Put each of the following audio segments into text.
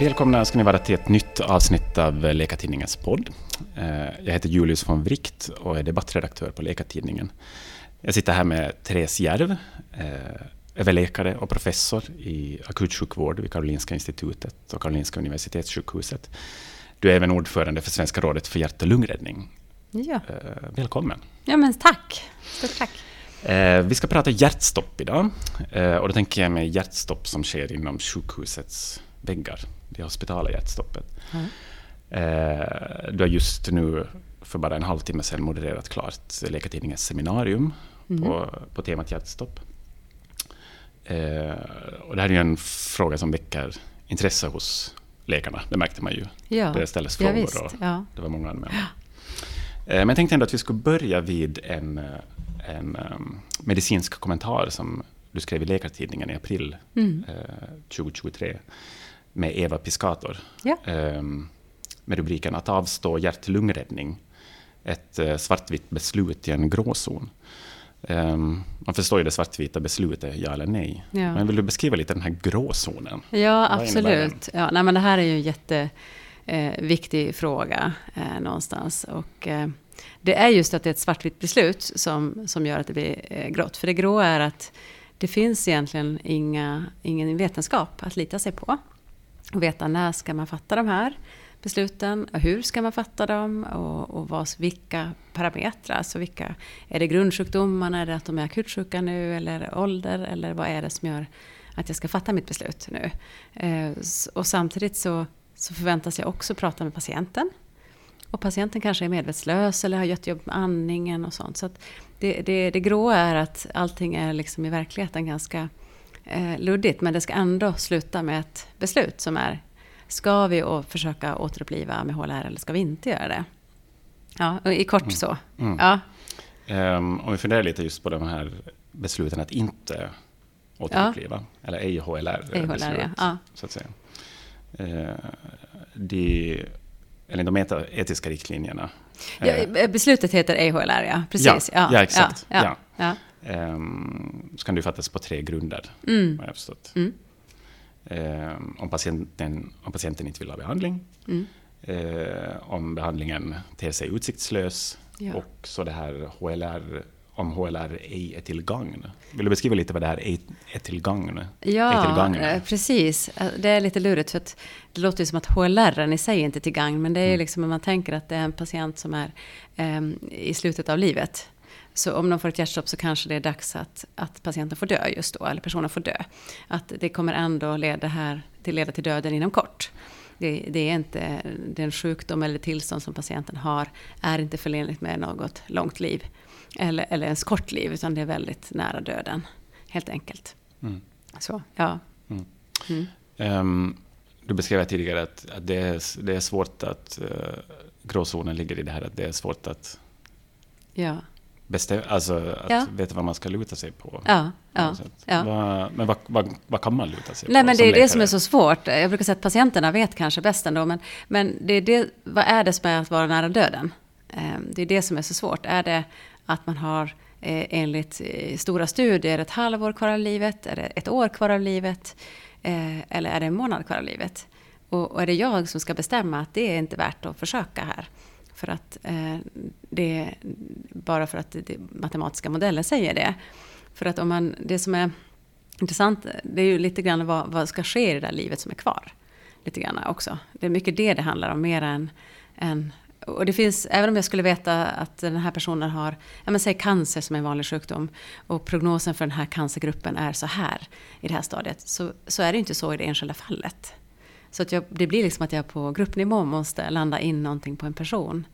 Välkomna ska ni vara till ett nytt avsnitt av Läkartidningens podd. Eh, jag heter Julius von Wright och är debattredaktör på Läkartidningen. Jag sitter här med Therese Järv, eh, överläkare och professor i akutsjukvård vid Karolinska institutet och Karolinska universitetssjukhuset. Du är även ordförande för Svenska rådet för hjärt och lungräddning. Ja. Eh, välkommen! Ja, men tack! Stort tack! Vi ska prata hjärtstopp idag. Och då tänker jag med hjärtstopp som sker inom sjukhusets väggar det hospitala hjärtstoppet. Mm. Eh, du har just nu för bara en halvtimme sedan modererat klart Läkartidningens seminarium mm. på, på temat hjärtstopp. Eh, och det här är ju en fråga som väcker intresse hos läkarna, det märkte man ju. Ja. Det ställdes frågor ja, visst, och ja. det var många anmälda. Eh, men jag tänkte ändå att vi skulle börja vid en, en um, medicinsk kommentar som du skrev i Läkartidningen i april mm. 2023 med Eva Piscator. Ja. Ehm, med rubriken Att avstå hjärt-lungräddning. Ett eh, svartvitt beslut i en gråzon. Um, man förstår ju det svartvita beslutet, ja eller nej. Ja. Men vill du beskriva lite den här gråzonen? Ja, absolut. Ja, nej, men det här är ju en jätteviktig eh, fråga eh, någonstans. Och, eh, det är just att det är ett svartvitt beslut som, som gör att det blir eh, grått. För det grå är att det finns egentligen inga, ingen vetenskap att lita sig på och veta när ska man fatta de här besluten och hur ska man fatta dem och, och vad, vilka parametrar. Alltså vilka, är det grundsjukdomarna, är det att de är akutsjuka nu eller ålder eller vad är det som gör att jag ska fatta mitt beslut nu. Eh, och samtidigt så, så förväntas jag också prata med patienten. Och patienten kanske är medvetslös eller har jättejobb jobb med andningen och sånt. Så det, det, det gråa är att allting är liksom i verkligheten ganska eh, luddigt, men det ska ändå sluta med ett beslut som är Ska vi försöka återuppliva med HLR eller ska vi inte göra det? Ja, i kort mm. så. Mm. Ja. Um, om vi funderar lite just på de här besluten att inte återuppliva, ja. eller ej HLR. Ej HLR, ja. Så att säga. Uh, de, eller de etiska riktlinjerna. Ja, eh, beslutet heter EHLR, ja. Precis. Ja, ja exakt. Ja, så kan det fattas på tre grunder, mm. har jag förstått. Mm. Um, om, patienten, om patienten inte vill ha behandling, mm. uh, om behandlingen ter sig utsiktslös ja. och så det här HLR om HLR ej är till gagn. Vill du beskriva lite vad det här är, är till gagn? Ja, till gagn eh, precis. Eh, det är lite lurigt för att det låter ju som att HLR i sig är inte till gagn, men det är ju mm. liksom om man tänker att det är en patient som är um, i slutet av livet. Så om de får ett hjärtstopp så kanske det är dags att, att patienten får dö just då, eller personen får dö. Att det kommer ändå leda, här, till, leda till döden inom kort. Det, det, är inte den sjukdom eller tillstånd som patienten har, är inte förenligt med något långt liv. Eller, eller ens kort liv, utan det är väldigt nära döden. Helt enkelt. Mm. Så, ja. Mm. Mm. Um, du beskrev tidigare att, att det, är, det är svårt att... Uh, gråzonen ligger i det här att det är svårt att... Ja bestäm, alltså att ja. veta vad man ska luta sig på. Ja, ja, ja. Vad, men vad, vad, vad, kan man luta sig Nej, på? Men det är läkare? det som är så svårt. Jag brukar säga att patienterna vet kanske bäst ändå. Men, men det är det, vad är det som är att vara nära döden? Ehm, det är det som är så svårt. Är det att man har eh, enligt eh, stora studier ett halvår kvar av livet? Är det ett år kvar av livet? Eh, eller är det en månad kvar av livet? Och, och är det jag som ska bestämma att det är inte värt att försöka här? För att eh, det, bara för att det, matematiska modeller säger det. För att om man, det som är intressant, det är ju lite grann vad, vad ska ske i det där livet som är kvar. Lite grann också. Det är mycket det det handlar om, mer än, än och det finns, även om jag skulle veta att den här personen har, ja men säg cancer som är en vanlig sjukdom och prognosen för den här cancergruppen är så här i det här stadiet, så, så är det inte så i det enskilda fallet. Så att jag, det blir liksom att jag på gruppnivå måste landa in någonting på en person.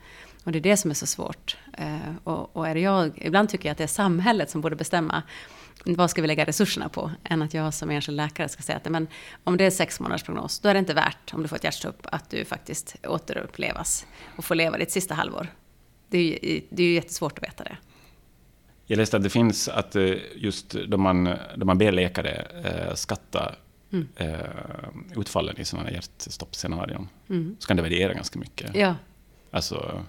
Och det är det som är så svårt. Eh, och, och är jag, ibland tycker jag att det är samhället som borde bestämma vad ska vi lägga resurserna på? Än att jag som enskild läkare ska säga att men, om det är sex månaders prognos, då är det inte värt, om du får ett hjärtstopp, att du faktiskt återupplevas och får leva ditt sista halvår. Det är ju, det är ju jättesvårt att veta det. Jag läste att det finns att eh, just då man, då man ber läkare eh, skatta mm. eh, utfallen i sådana hjärtstoppscenarion, mm. så kan det variera ganska mycket. Ja. Alltså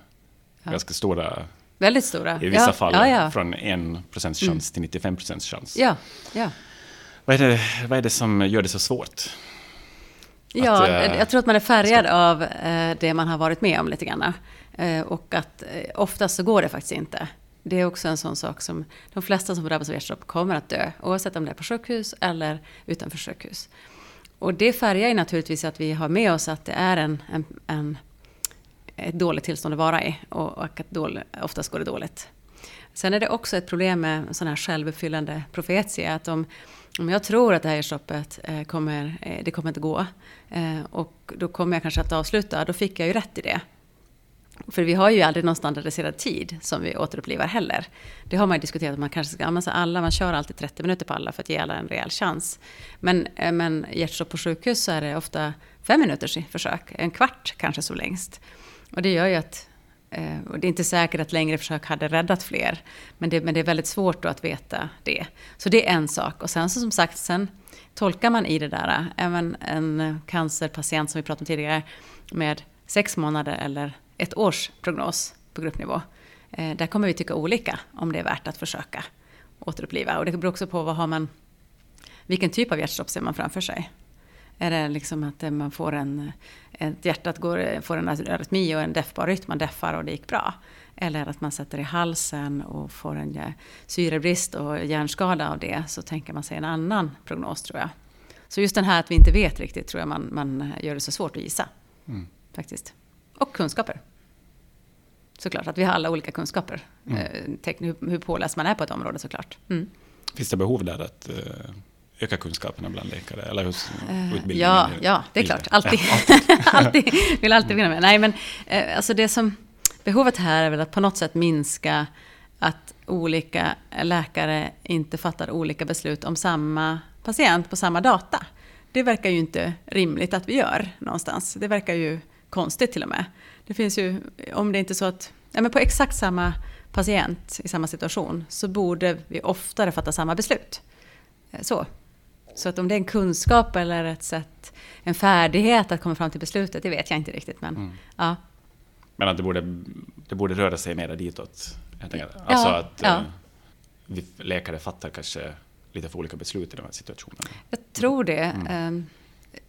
ja. ganska stora Väldigt stora. I vissa ja, fall ja, ja. från 1% chans mm. till 95 chans. Ja, ja. Vad är, det, vad är det som gör det så svårt? Ja, att, eh, jag tror att man är färgad av eh, det man har varit med om lite grann. Eh, och att eh, oftast så går det faktiskt inte. Det är också en sån sak som de flesta som drabbas av hjärtstopp kommer att dö. Oavsett om det är på sjukhus eller utanför sjukhus. Och det färgar ju naturligtvis att vi har med oss att det är en, en, en ett dåligt tillstånd att vara i. Och, och att dålig, oftast går det dåligt. Sen är det också ett problem med sån här självuppfyllande profetia. Att om, om jag tror att det här stoppet eh, kommer, eh, det kommer inte gå. Eh, och då kommer jag kanske att avsluta. Då fick jag ju rätt i det. För vi har ju aldrig någon standardiserad tid som vi återupplivar heller. Det har man ju diskuterat man kanske ska använda alla, man kör alltid 30 minuter på alla för att ge alla en rejäl chans. Men, eh, men hjärtstopp på sjukhus så är det ofta fem minuters försök, en kvart kanske så längst. Och det gör ju att eh, och det är inte säkert att längre försök hade räddat fler. Men det, men det är väldigt svårt då att veta det. Så det är en sak. Och sen så som sagt, sen tolkar man i det där. Eh, även en cancerpatient som vi pratade om tidigare med sex månader eller ett års prognos på gruppnivå. Eh, där kommer vi tycka olika om det är värt att försöka återuppliva. Och det beror också på vad har man, vilken typ av hjärtstopp ser man framför sig. Är det liksom att man får en, ett hjärtat går, får en arytmi och en deffbar rytm, man deffar och det gick bra. Eller att man sätter i halsen och får en eh, syrebrist och hjärnskada av det, så tänker man sig en annan prognos tror jag. Så just den här att vi inte vet riktigt tror jag man, man gör det så svårt att gissa. Mm. Faktiskt. Och kunskaper. Såklart, att vi har alla olika kunskaper. Mm. Eh, hur, hur påläst man är på ett område såklart. Mm. Finns det behov där att uh, öka kunskaperna bland läkare? Eller hos uh, ja, ja, det är klart. Alltid. alltid. Vill alltid vinna med. Nej, men alltså det som... Behovet här är väl att på något sätt minska att olika läkare inte fattar olika beslut om samma patient på samma data. Det verkar ju inte rimligt att vi gör någonstans. Det verkar ju konstigt till och med. Det finns ju, om det inte är så att, ja men på exakt samma patient i samma situation så borde vi oftare fatta samma beslut. Eh, så. Så att om det är en kunskap eller ett sätt, en färdighet att komma fram till beslutet, det vet jag inte riktigt. Men, mm. ja. men att det borde, det borde röra sig mer ditåt? Alltså ja, att ja. Eh, vi läkare fattar kanske lite för olika beslut i de här situationerna? Jag tror det. Mm.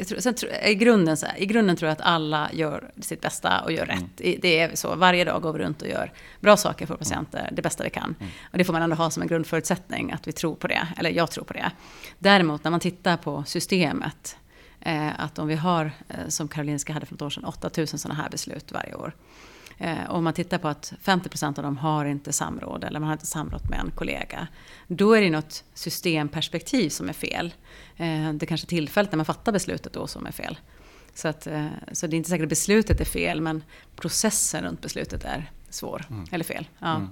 Tror, sen, i, grunden, så här, I grunden tror jag att alla gör sitt bästa och gör mm. rätt. Det är så. Varje dag går vi runt och gör bra saker för patienter, mm. det bästa vi kan. Mm. Och det får man ändå ha som en grundförutsättning, att vi tror på det. Eller jag tror på det. Däremot när man tittar på systemet, eh, att om vi har, eh, som Karolinska hade för något år sedan, 8000 sådana här beslut varje år. Eh, om man tittar på att 50% av dem har inte samråd eller man har inte samråd med en kollega. Då är det något systemperspektiv som är fel. Eh, det kanske är tillfället när man fattar beslutet då som är fel. Så, att, eh, så det är inte säkert att beslutet är fel men processen runt beslutet är svår mm. eller fel. Ja. Mm.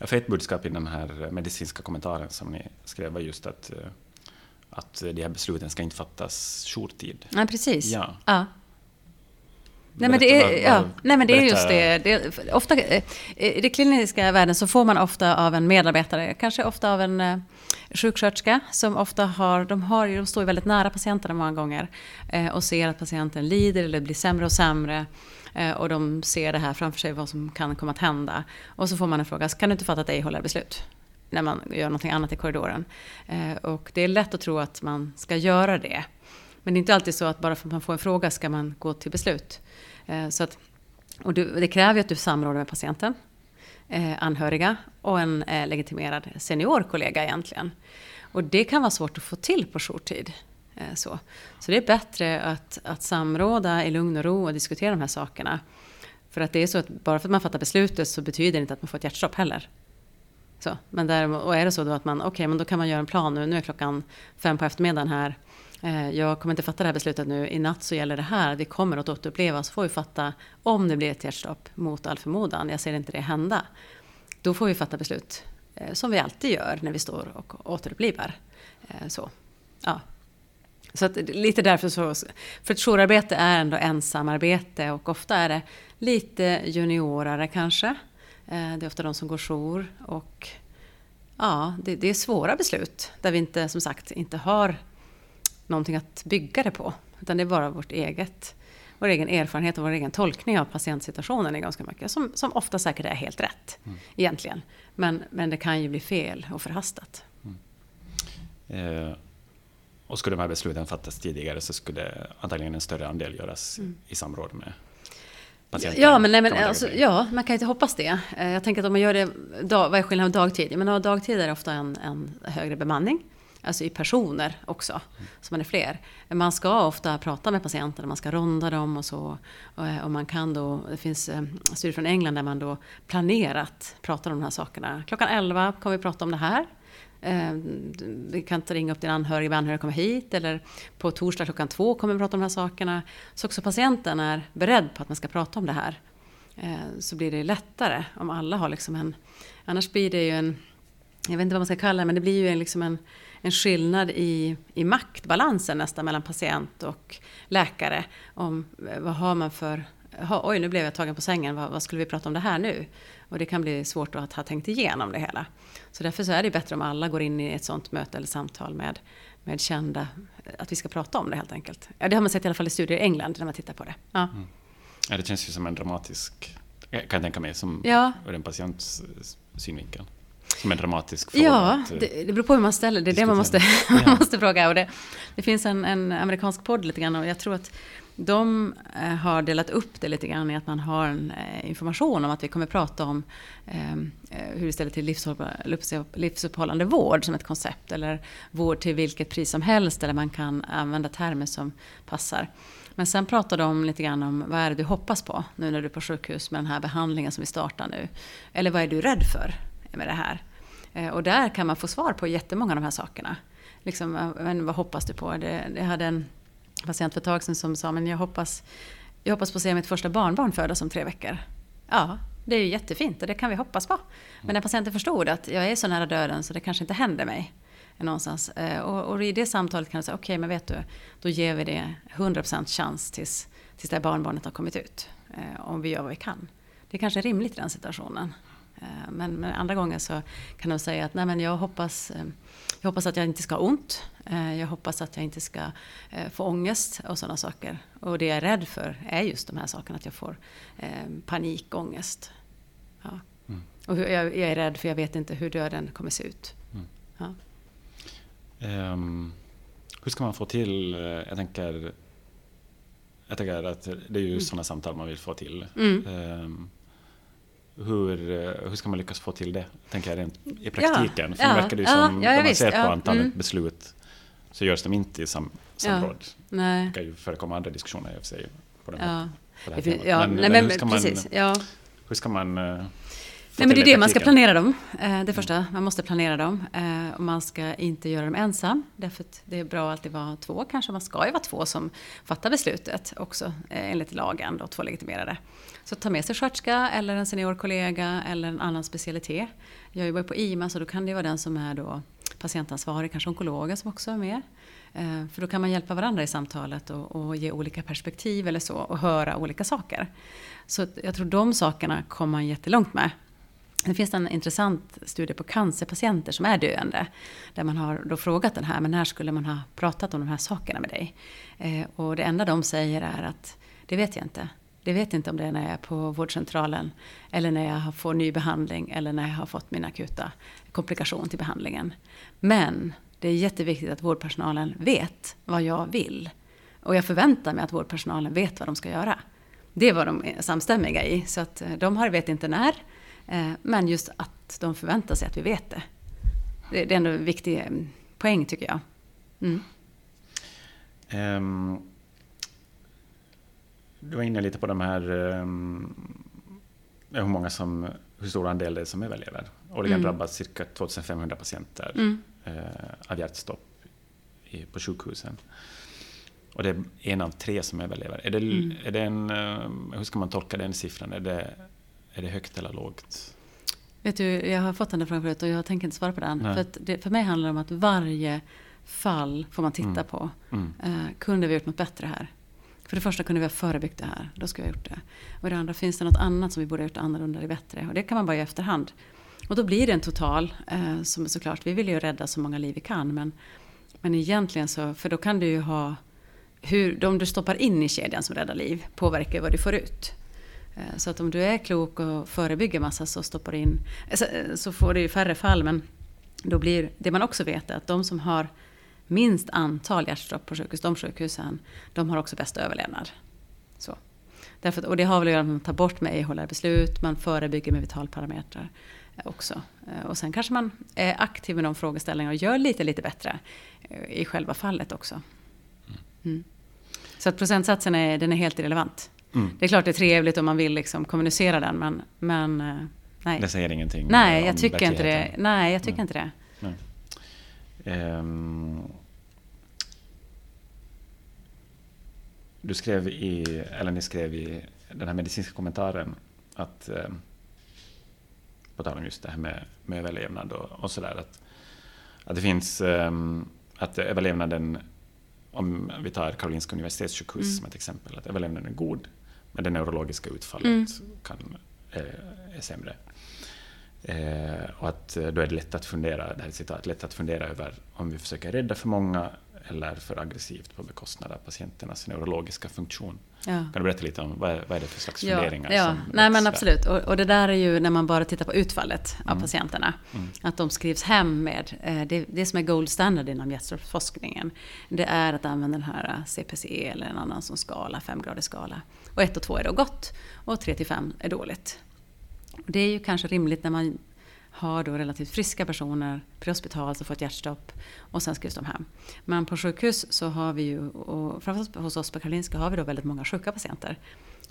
För ett budskap i den här medicinska kommentaren som ni skrev var just att, att de här besluten ska inte fattas jourtid. Ja, precis. Ja. ja. Nej men, det är, ja, nej men det är just det. det ofta, eh, I den kliniska världen så får man ofta av en medarbetare, kanske ofta av en eh, sjuksköterska som ofta har, de, har, de står ju väldigt nära patienterna många gånger eh, och ser att patienten lider eller blir sämre och sämre. och de ser det här framför sig, vad som kan komma att hända. Och så får man en fråga, kan du inte fatta ett ej-hållarbeslut? När man gör någonting annat i korridoren. och det är lätt att tro att man ska göra det. Men det är inte alltid så att bara för att man får en fråga ska man gå till beslut. Eh, så att, och du, det kräver ju att du samråder med patienten, eh, anhöriga och en eh, legitimerad seniorkollega egentligen. Och det kan vara svårt att få till på jourtid. Så. så det är bättre att, att samråda i lugn och ro och diskutera de här sakerna. För att det är så att bara för att man fattar beslutet så betyder det inte att man får ett hjärtstopp heller. Så, men där, och är det så då att man, okej, okay, men då kan man göra en plan nu. Nu är klockan fem på eftermiddagen här. Eh, jag kommer inte fatta det här beslutet nu. I natt så gäller det här. Vi kommer att återuppleva. Så får vi fatta om det blir ett hjärtstopp mot all förmodan. Jag ser inte det hända. Då får vi fatta beslut eh, som vi alltid gör när vi står och återupplivar. Eh, så. Ja. Så att, lite därför så, för ett jourarbete är ändå ensamarbete och ofta är det lite juniorare kanske. Det är ofta de som går jour och ja, det, det är svåra beslut där vi inte, som sagt, inte har någonting att bygga det på. Utan det är bara vårt eget, vår egen erfarenhet och vår egen tolkning av patientsituationen är ganska mycket. Som, som ofta säkert är helt rätt mm. egentligen. Men, men det kan ju bli fel och förhastat. Mm. Eh, och skulle de här besluten fattas tidigare så skulle antagligen en större andel göras Mm. i samråd med patienten. Ja, men, nej, men man alltså, ja, man kan ju inte hoppas det. Eh, Jag tänker att om man gör det, dag, vad är skillnaden med dagtid? Men av dagtid är ofta en, en högre bemanning. Alltså i personer också, så man är fler. Man ska ofta prata med patienterna, man ska ronda dem och så. Eh, och, man kan då, det finns eh, studier från England där man då planerat pratar om de här sakerna. Klockan 11 kommer vi prata om det här. Eh, vi kan inte ringa upp din anhöriga, anhöriga kommer hit. Eller på torsdag klockan två kommer vi prata om de här sakerna. Så också patienten är beredd på att man ska prata om det här. Så blir det lättare om alla har liksom en... Annars blir det ju en... Jag vet inte vad man ska kalla det, men det blir ju en, liksom en, en skillnad i, i maktbalansen nästan mellan patient och läkare. Om eh, vad har man för... ha, Oj, nu blev jag tagen på sängen. Vad, vad skulle vi prata om det här nu? Och det kan bli svårt att ha tänkt igenom det hela. Så därför så är det bättre om alla går in i ett sånt möte eller samtal med, med kända, att vi ska prata om det helt enkelt. Ja, det har man sett i alla fall i studier i England när man tittar på det. Ja. Ja, det känns ju som en dramatisk, kan jag tänka mig, som Ja. ur en patients synvinkel. Som en dramatisk fråga. Ja, eh, det, det beror på hur man ställer det. är det man måste, man Ja. måste fråga. Och det, det finns en, en amerikansk podd lite grann och jag tror att de eh, har delat upp det lite grann i att man har en eh, information om att vi kommer prata om eh, eh, hur vi ställer till livsupp- livs- livsuppehållande vård som ett koncept. Eller vård till vilket pris som helst. Eller man kan använda termer som passar. Men sen pratar de lite grann om vad är det du hoppas på nu när du är på sjukhus med den här behandlingen som vi startar nu. Eller vad är du rädd för med det här? Eh, och där kan man få svar på jättemånga av de här sakerna. Liksom, eh, men vad hoppas du på? Det, jag hade en patient för ett tag sedan som sa, men jag hoppas, jag hoppas på att se mitt första barnbarn födas om tre veckor. Ja, det är ju jättefint och det kan vi hoppas på. Men när patienten förstod att jag är så nära döden så det kanske inte händer mig någonstans. Eh, och, och i det samtalet kan du säga, okej men vet du, då ger vi det 100% chans tills, tills det här barnbarnet har kommit ut. Om vi gör vad vi kan. Det är kanske är rimligt i den situationen. Eh, Men, men andra gånger så kan de säga att Nej, men jag, hoppas, eh, jag hoppas att jag inte ska ha ont. Eh, Jag hoppas att jag inte ska få ångest och sådana saker. Och det jag är rädd för är just de här sakerna. Att jag får eh, panik, ångest. Ja. Mm. Och jag, är rädd för jag vet inte hur döden kommer se ut. Mm. Ja. Ehm, hur ska man få till, jag tänker, jag tänker att det är ju Mm. sådana samtal man vill få till. Mm. Hur, eh, hur ska man lyckas få till det, tänker jag rent i praktiken? För ja, nu verkar det ju ja, som, ja, när man visst, ser på ja, antalet mm. beslut, så görs de inte i sam, samråd. Nej. Det kan ju förekomma andra diskussioner i och för sig på, den här, Ja. på det här temat. ja, Men, nej, men men, hur ska man, precis. Ja. hur ska man eh, Nej, men det är det, man ska planera dem. Eh, Det första, man måste planera dem. Eh, Och man ska inte göra dem ensam. Därför att det är bra att alltid vara två kanske. Man ska ju vara två som fattar beslutet också eh, enligt lagen. Då, två legitimerade. Så ta med sig sköterska eller en senior kollega eller en annan specialitet. Jag jobbar på IMA så då kan det vara den som är då patientansvarig, kanske onkologen som också är med. För då kan man hjälpa varandra i samtalet och, och ge olika perspektiv eller så och höra olika saker. Så jag tror de sakerna kommer man jättelångt med. Det finns en intressant studie på cancerpatienter som är döende. Där man har då frågat den här, men när skulle man ha pratat om de här sakerna med dig? Eh, och det enda de säger är att, det vet jag inte. Det vet inte om det är när jag är på vårdcentralen. Eller när jag får ny behandling. Eller när jag har fått min akuta komplikation till behandlingen. Men det är jätteviktigt att vårdpersonalen vet vad jag vill. Och jag förväntar mig att vårdpersonalen vet vad de ska göra. Det var de samstämmiga i. Så att eh, de har vet inte när eh, Men just att de förväntar sig att vi vet det. Det är ändå en viktig eh, poäng tycker jag. Mm. Ehm, du var inne lite på de här, um, hur många som, hur stor andel det är som överlever. Årligen Mm. drabbas cirka 2500 patienter Mm. eh, av hjärtstopp i, på sjukhusen. Och det är en av tre som överlever. Är det, Mm. är det en, hur ska man tolka den siffran? Är det, är det högt eller lågt? Vet du, jag har fått den där frågan förut och jag tänker inte svara på den. Nej. För, det, för mig handlar det om att varje fall får man titta Mm. på. Mm. Eh, kunde vi gjort något bättre här? För det första kunde vi ha förebyggt det här. Då skulle vi ha gjort det. Och det andra, finns det något annat som vi borde ha gjort annorlunda eller bättre? Och det kan man bara göra i efterhand. Och då blir det en total. Eh, som såklart, vi vill ju rädda så många liv vi kan. Men, men egentligen så, för då kan du ju ha hur de du stoppar in i kedjan som räddar liv påverkar vad du får ut. Eh, Så att om du är klok och förebygger massa så stoppar in, eh, så- eh, så får du färre fall. Men då blir det man också vet är att de som har minst antal hjärtstopp på sjukhus, de sjukhusen, de har också bäst överlevnad. Så. Därför, och det har väl att göra med att man tar bort med e beslut, man förebygger med vitalparametrar också. Och sen kanske man är aktiv med de frågeställningarna och gör lite, lite bättre i själva fallet också. Mm. Så att procentsatsen är, den är helt irrelevant. Mm. Det är klart det är trevligt om man vill liksom kommunicera den, men, men eh, nej. Det säger ingenting Nej, jag tycker inte det. Nej, jag tycker nej. inte det. Um, du skrev i, eller ni skrev i den här medicinska kommentaren att um, på tal om just det här med, med överlevnad och, och sådär. Att, att det finns, um, att överlevnaden, om vi tar Karolinska Universitetssjukhus mm. som ett exempel, att överlevnaden är god, men det neurologiska utfallet mm. kan, är, är sämre. Eh, och att då är det lätt att fundera, det här citat, lätt att fundera över om vi försöker rädda för många eller för aggressivt på bekostnad av patienternas neurologiska funktion. Ja. Kan du berätta lite om vad är, vad är det för slags funderingar? Ja, Nej, men absolut. Och, och, det där är ju när man bara tittar på utfallet mm. av patienterna. Mm. Att de skrivs hem med, eh, det, det som är gold standard inom hjärtstoppsforskningen. Det är att använda den här CPC eller en annan som skala, femgradig skala. Och 1 och 2 är då gott och 3 till 5 är dåligt. Det är ju kanske rimligt när man har då relativt friska personer prehospitalt och fått hjärtstopp och sen skrivs de hem. Men på sjukhus så har vi ju, och framförallt hos oss på Karolinska har vi då väldigt många sjuka patienter.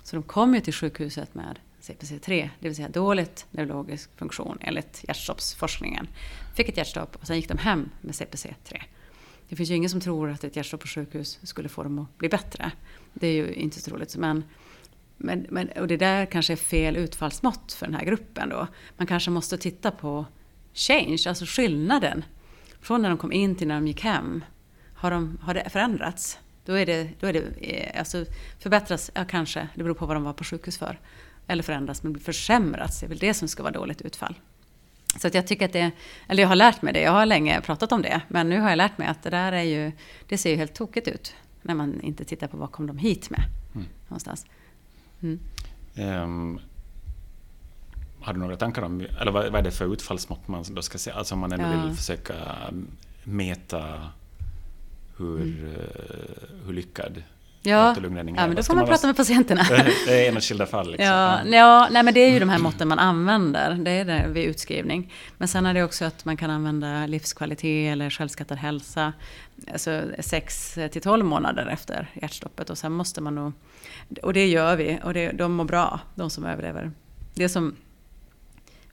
Så de kommer ju till sjukhuset med CPC3, det vill säga dåligt neurologisk funktion enligt hjärtstoppsforskningen. Fick ett hjärtstopp och sen gick de hem med CPC3. Det finns ju ingen som tror att ett hjärtstopp på sjukhus skulle få dem att bli bättre. Det är ju inte så troligt. Men men, men, och det där kanske är fel utfallsmått för den här gruppen då. Man kanske måste titta på change, alltså skillnaden. Från när de kom in till när de gick hem. Har, de, har det förändrats? Då är det, då är det eh, alltså förbättras, ja kanske, det beror på vad de var på sjukhus för. Eller förändras, men försämrats, det är väl det som ska vara dåligt utfall. Så att jag tycker att det, eller jag har lärt mig det, jag har länge pratat om det, men nu har jag lärt mig att det där är ju, det ser ju helt tokigt ut. När man inte tittar på vad kom de hit med. Mm. Någonstans. Mm. Um, har du några tankar om, eller vad, vad, är det för utfallsmått man då ska se? Alltså om man ändå ja. vill försöka mäta hur, mm. uh, hur lyckad Ja, ja men då får man, man prata med patienterna. Det är enskilda fall. Liksom. Ja, ja nej, men det är ju de här måtten man använder. Det är det vid utskrivning. Men sen är det också att man kan använda livskvalitet eller självskattad hälsa. Alltså 6 till 12 månader efter hjärtstoppet. Och sen måste man nog... Och det gör vi. Och det, de mår bra, de som överlever. Det som...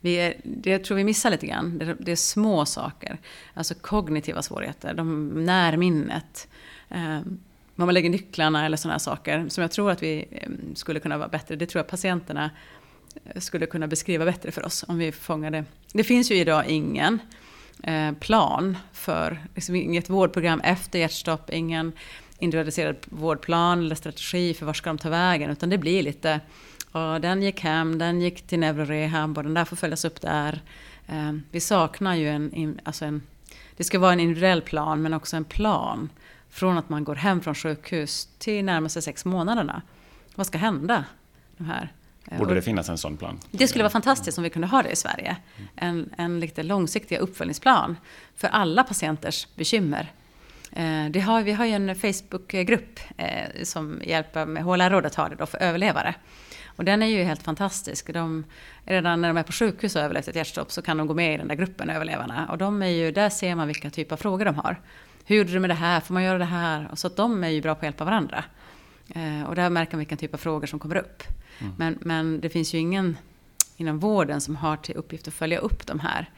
Vi är, det tror vi missar lite grann. Det, det är små saker. Alltså kognitiva svårigheter. De, närminnet. Um, var man lägger nycklarna eller sådana saker som jag tror att vi skulle kunna vara bättre. Det tror jag patienterna eh, skulle kunna beskriva bättre för oss om vi fångade. Det finns ju idag ingen eh, plan för, liksom inget vårdprogram efter hjärtstopp, ingen individualiserad vårdplan eller strategi för var ska de ta vägen, utan det blir lite, och den gick hem, den gick till neurorehab och den där får följas upp där. Ehm, vi saknar ju en, alltså en, det ska vara en individuell plan men också en plan från att man går hem från sjukhus till närmaste sex månaderna. Vad ska hända? De här? Eh, Borde det finnas en sån plan? Det skulle vara fantastiskt om vi kunde ha det i Sverige. En, en lite långsiktig uppföljningsplan för alla patienters bekymmer. Eh, det har, vi har ju en Facebookgrupp eh, som hjälper med HLR-rådet har det då för överlevare. Och den är ju helt fantastisk. De, redan när de är på sjukhus och överlevt ett hjärtstopp så kan de gå med i den där gruppen överlevarna. Och de är ju, där ser man vilka typer av frågor de har. Hur gjorde du med det här? Får man göra det här? så att de är ju bra på att hjälpa varandra. Eh, och där märker man vilken typ av frågor som kommer upp. Mm. Men, men det finns ju ingen inom vården som har till uppgift att följa upp de här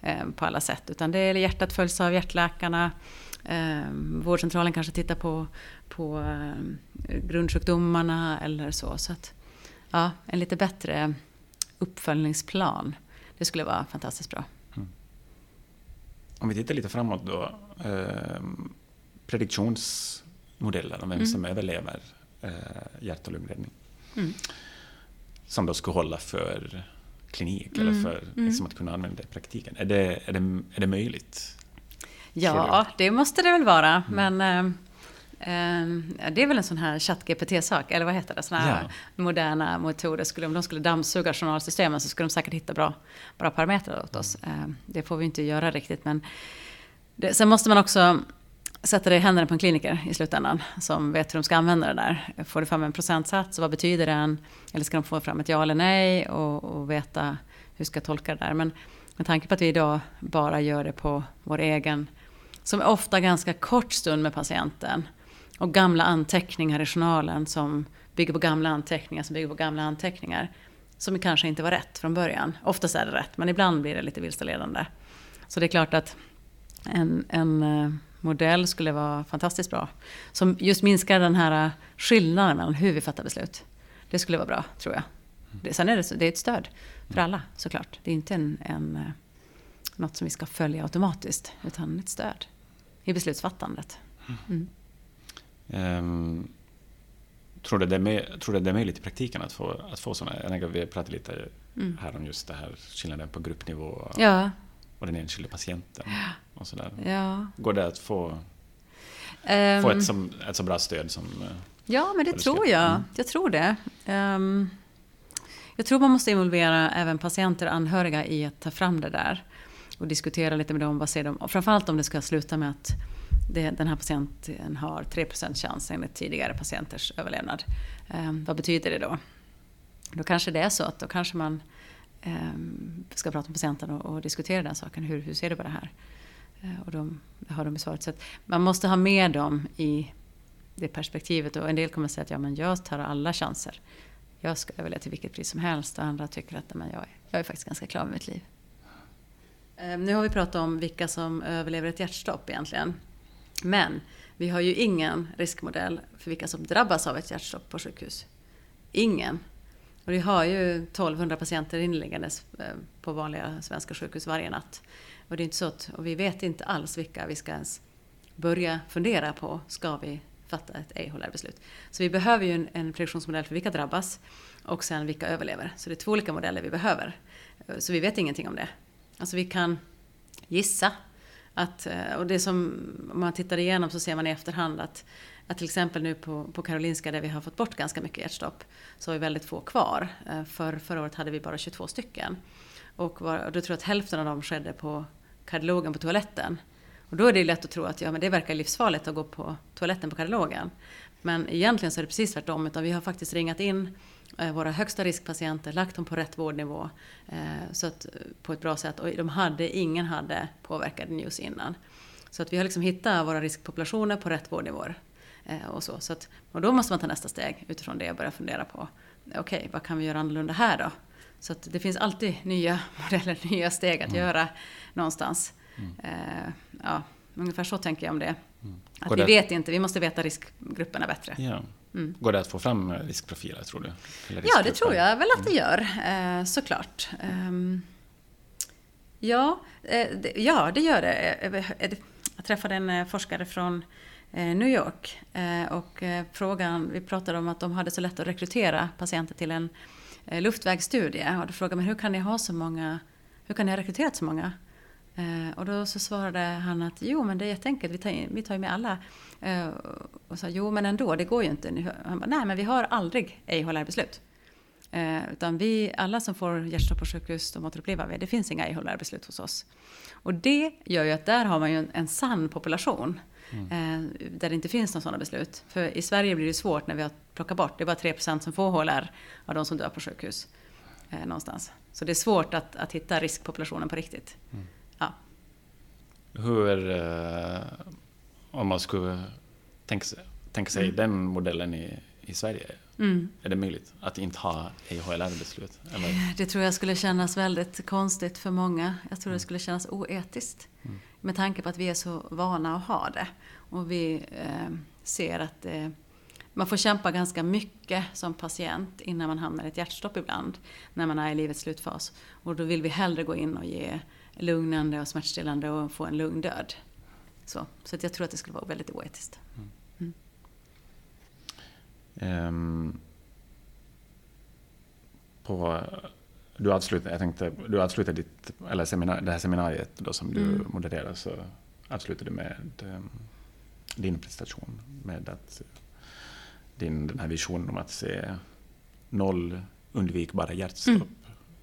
eh, på alla sätt. Utan det är hjärtat följs av hjärtläkarna. Eh, vårdcentralen kanske tittar på, på eh, grundsjukdomarna eller så. Så att, ja, en lite bättre uppföljningsplan. Det skulle vara fantastiskt bra. Mm. Om vi tittar lite framåt då. Eh, prediktionsmodeller om vem mm. som överlever eh, hjärt och lungräddning. Mm. Som då skulle hålla för klinik eller mm. för mm. liksom, att kunna använda det i praktiken. Är det, är det, är det möjligt? Ja, det måste det väl vara. Mm. Men eh, Ehm, det är väl en sån här ChatGPT-sak, eller vad heter det? Såna här ja. moderna. Skulle, om de skulle dammsuga journalsystemen så skulle de säkert hitta bra, bra parametrar åt oss. Ehm, det får vi inte göra riktigt. Men det, sen måste man också sätta det i händerna på en kliniker i slutändan som vet hur de ska använda det där. Får du fram en procentsats, vad betyder den? Eller ska de få fram ett ja eller nej och, och veta hur ska jag tolka det där? Men med tanke på att vi idag bara gör det på vår egen, som ofta ganska kort stund med patienten och gamla anteckningar i journalen som bygger på gamla anteckningar som bygger på gamla anteckningar som kanske inte var rätt från början. Oftast är det rätt, men ibland blir det lite vilseledande. Så det är klart att en, en eh, modell skulle vara fantastiskt bra. Som just minskar den här skillnaden mellan hur vi fattar beslut. Det skulle vara bra, tror jag. Det, sen är det, det är ett stöd för alla såklart. Det är inte en, en, eh, något som vi ska följa automatiskt, utan ett stöd i beslutsfattandet. Mm. Um, tror, du det är med, tror du det är möjligt i praktiken att få, att få sådana? Jag tänker, vi pratade lite mm. här om just det här skillnaden på gruppnivå och, ja. och den enskilda patienten. Och sådär. Ja. Går det att få, um, få ett, som, ett så bra stöd som... Eh, ja, men det tror jag. Mm. Jag tror det. Um, jag tror man måste involvera även patienter och anhöriga i att ta fram det där. Och diskutera lite med dem, vad ser de? Och framförallt om det ska sluta med att det, den här patienten har 3 chans enligt tidigare patienters överlevnad. Um, vad betyder det då? Då kanske det är så att då kanske man um, ska prata med patienten och, och, diskutera den saken. Hur, hur ser du på det här? Eh, och de, har de besvarat. Så man måste ha med dem i det perspektivet. Och en del kommer att säga att ja, men jag tar alla chanser. Jag ska överleva till vilket pris som helst. Och andra tycker att men jag, är, jag är faktiskt ganska klar med mitt liv. Eh, nu har vi pratat om vilka som överlever ett hjärtstopp egentligen. Men vi har ju ingen riskmodell för vilka som drabbas av ett hjärtstopp på sjukhus. Ingen. Och vi har ju 1200 patienter inliggandes eh, på vanliga svenska sjukhus varje natt. Och det är inte så att, och vi vet inte alls vilka vi ska ens börja fundera på. Ska vi fatta ett ej beslut Så vi behöver ju en, en prediktionsmodell för vilka drabbas och sen vilka överlever. Så det är två olika modeller vi behöver. Eh, så vi vet ingenting om det. Alltså vi kan gissa att, eh, och det som, om man tittar igenom så ser man i efterhand att, att till exempel nu på, på Karolinska där vi har fått bort ganska mycket hjärtstopp så har vi väldigt få kvar. Eh, för, förra året hade vi bara 22 stycken. Och, var, och då tror jag att hälften av dem skedde på kardiologen på toaletten. Och då är det lätt att tro att ja, men det verkar livsfarligt att gå på toaletten på kardiologen. Men egentligen så är det precis tvärtom. Utan vi har faktiskt ringat in eh, våra högsta riskpatienter, lagt dem på rätt vårdnivå eh, så att, eh, på ett bra sätt. Och de hade, ingen hade påverkad news innan. Så att vi har liksom hittat våra riskpopulationer på rätt vårdnivåer. Och, så. Så att, och då måste man ta nästa steg utifrån det och börja fundera på okej, okay, vad kan vi göra annorlunda här då? Så det finns alltid nya modeller, nya steg att mm. göra någonstans. Mm. ja, ungefär så tänker jag om det. Mm. Att vi det... vet inte, vi måste veta riskgrupperna bättre. Ja. Mm. Går det att få fram riskprofiler, tror du? ja, det tror jag väl att det gör, eh, såklart. Ehm, ja, eh, ja, det gör det. Jag träffade en forskare från New York och frågan, vi pratade om att de hade så lätt att rekrytera patienter till en Eh, luftvägsstudie. Och då frågade man hur kan ni ha så många, hur kan ni ha rekryterat så många? Eh, och då så svarade han att jo men det är jätteenkelt, vi tar, vi tar ju med alla. Eh, och sa jo men ändå, det går ju inte. Han bara, nej men vi har aldrig ej beslut. Eh, utan vi, alla som får hjärtstopp på sjukhus, de återupplivar det finns inga ej beslut hos oss. Och det gör ju att där har man ju en, en sann population. Mm. där det inte finns några sådana beslut. För i Sverige blir det svårt när vi har plockat bort, det är bara 3% som får HLR av de som dör på sjukhus. någonstans. Så det är svårt att, att hitta riskpopulationen på riktigt. Mm. Ja. Hur, eh, om man skulle tänka, tänka sig mm. den modellen i, i Sverige, mm. är det möjligt att inte ha EHLR-beslut? Det tror jag skulle kännas väldigt konstigt för många. Jag tror mm. det skulle kännas oetiskt. Mm. Med tanke på att vi är så vana att ha det. Och vi eh, ser att eh, man får kämpa ganska mycket som patient innan man hamnar i ett hjärtstopp ibland. När man är i livets slutfas. Och då vill vi hellre gå in och ge lugnande och smärtstillande och få en lugn död. Så, så att jag tror att det skulle vara väldigt oetiskt. Mm. Um, på, du avslutade, jag tänkte, du avslutade ditt, eller seminar, det här seminariet då som du mm. modererade så avslutade du med um, din prestation med att din, den här visionen om att se noll undvikbara hjärtstopp. Mm.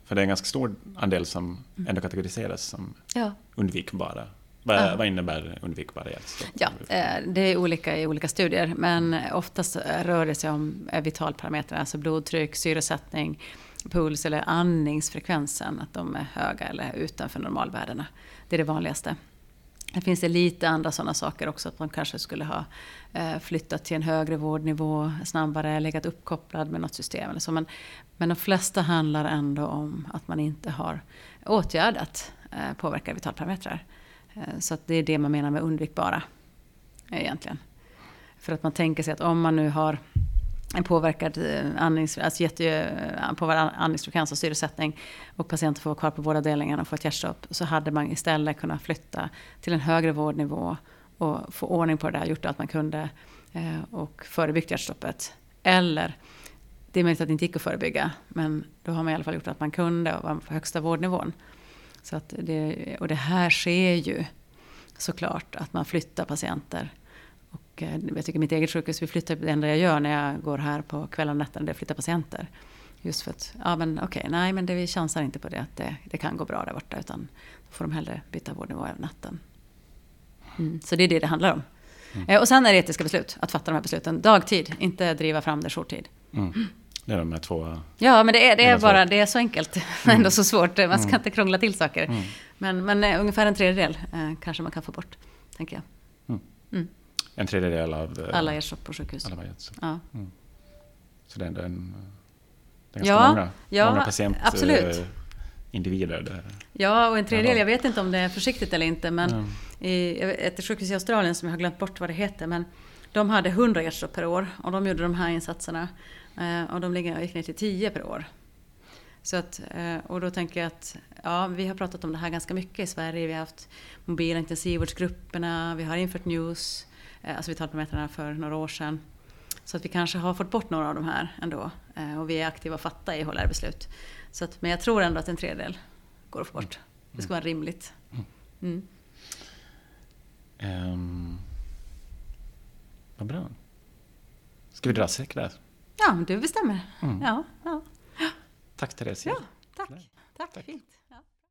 För det är en ganska stor andel som mm. ändå kategoriseras som ja. undvikbara Vad, Ja. vad innebär undvikbara hjärtstopp? Ja, eh, det är olika i olika studier, men oftast rör det sig om eh, vitalparametrar, alltså blodtryck, syresättning, puls eller andningsfrekvensen, att de är höga eller utanför normalvärdena. Det är det vanligaste. Det finns det lite andra sådana saker också, att man kanske skulle ha eh, flyttat till en högre vårdnivå snabbare, legat uppkopplad med något system eller så. Men, men de flesta handlar ändå om att man inte har åtgärdat eh, påverkade vitalparametrar. Eh, så att det är det man menar med undvikbara egentligen. För att man tänker sig att om man nu har påverkad eh, andnings, alltså jätte, eh, påverkad andningsfrekvens och syresättning och patienten får vara kvar på vårdavdelningen och få ett hjärtstopp så hade man istället kunnat flytta till en högre vårdnivå och få ordning på det där, gjort allt man kunde eh, och förebyggt hjärtstoppet. Eller, det är möjligt att det inte gick att förebygga, men då har man i alla fall gjort allt man kunde och var på högsta vårdnivån. Så att det, och det här sker ju såklart, att man flyttar patienter. Och eh, jag tycker mitt eget sjukhus, vi flyttar det enda jag gör när jag går här på kvällar och nätter, det är att flytta patienter. Just för att, ja men okej, nej men det, vi chansar inte på det, att det, det kan gå bra där borta, utan då får de hellre byta vårdnivå över natten. Mm, så det är det det handlar om. Eh, Och sen är det etiska beslut, att fatta de här besluten dagtid, inte driva fram det jourtid. Mm. Det är de här två... Ja, men det är, det är bara svårt. det är så enkelt. Ändå så svårt. Man ska inte krångla till saker. Mm. Men, men eh, ungefär en tredjedel eh, kanske man kan få bort, tänker jag. En tredjedel av... eh, Alla hjärtstopp på sjukhus. alla var. Ja. Så det är ändå en... Det är ganska Ja, många, ja, många patient... absolut. eh. Det, ja, och en tredjedel, jag vet inte om det är försiktigt eller inte, men Ja. i ett sjukhus i Australien som jag har glömt bort vad det heter, men de hade 100 hjärtstopp per år och de gjorde de här insatserna. Eh, och de ligger- gick ner till 10 per år. Så att, eh, och då tänker jag att ja, vi har pratat om det här ganska mycket i Sverige. Vi har haft mobila intensivvårdsgrupperna, vi har infört news, eh, alltså vitalparametrarna för några år sedan. Så att vi kanske har fått bort några av de här ändå. Eh, Och vi är aktiva och fattar i HLR-beslut. Så att, men jag tror ändå att en tredjedel går att få bort. Det ska vara rimligt. Mm. Ehm, vad bra. Ska vi dra säck där? Ja, du bestämmer. Mm. Ja, ja. Tack Teresia. ja tack. Tack, Tack. fint.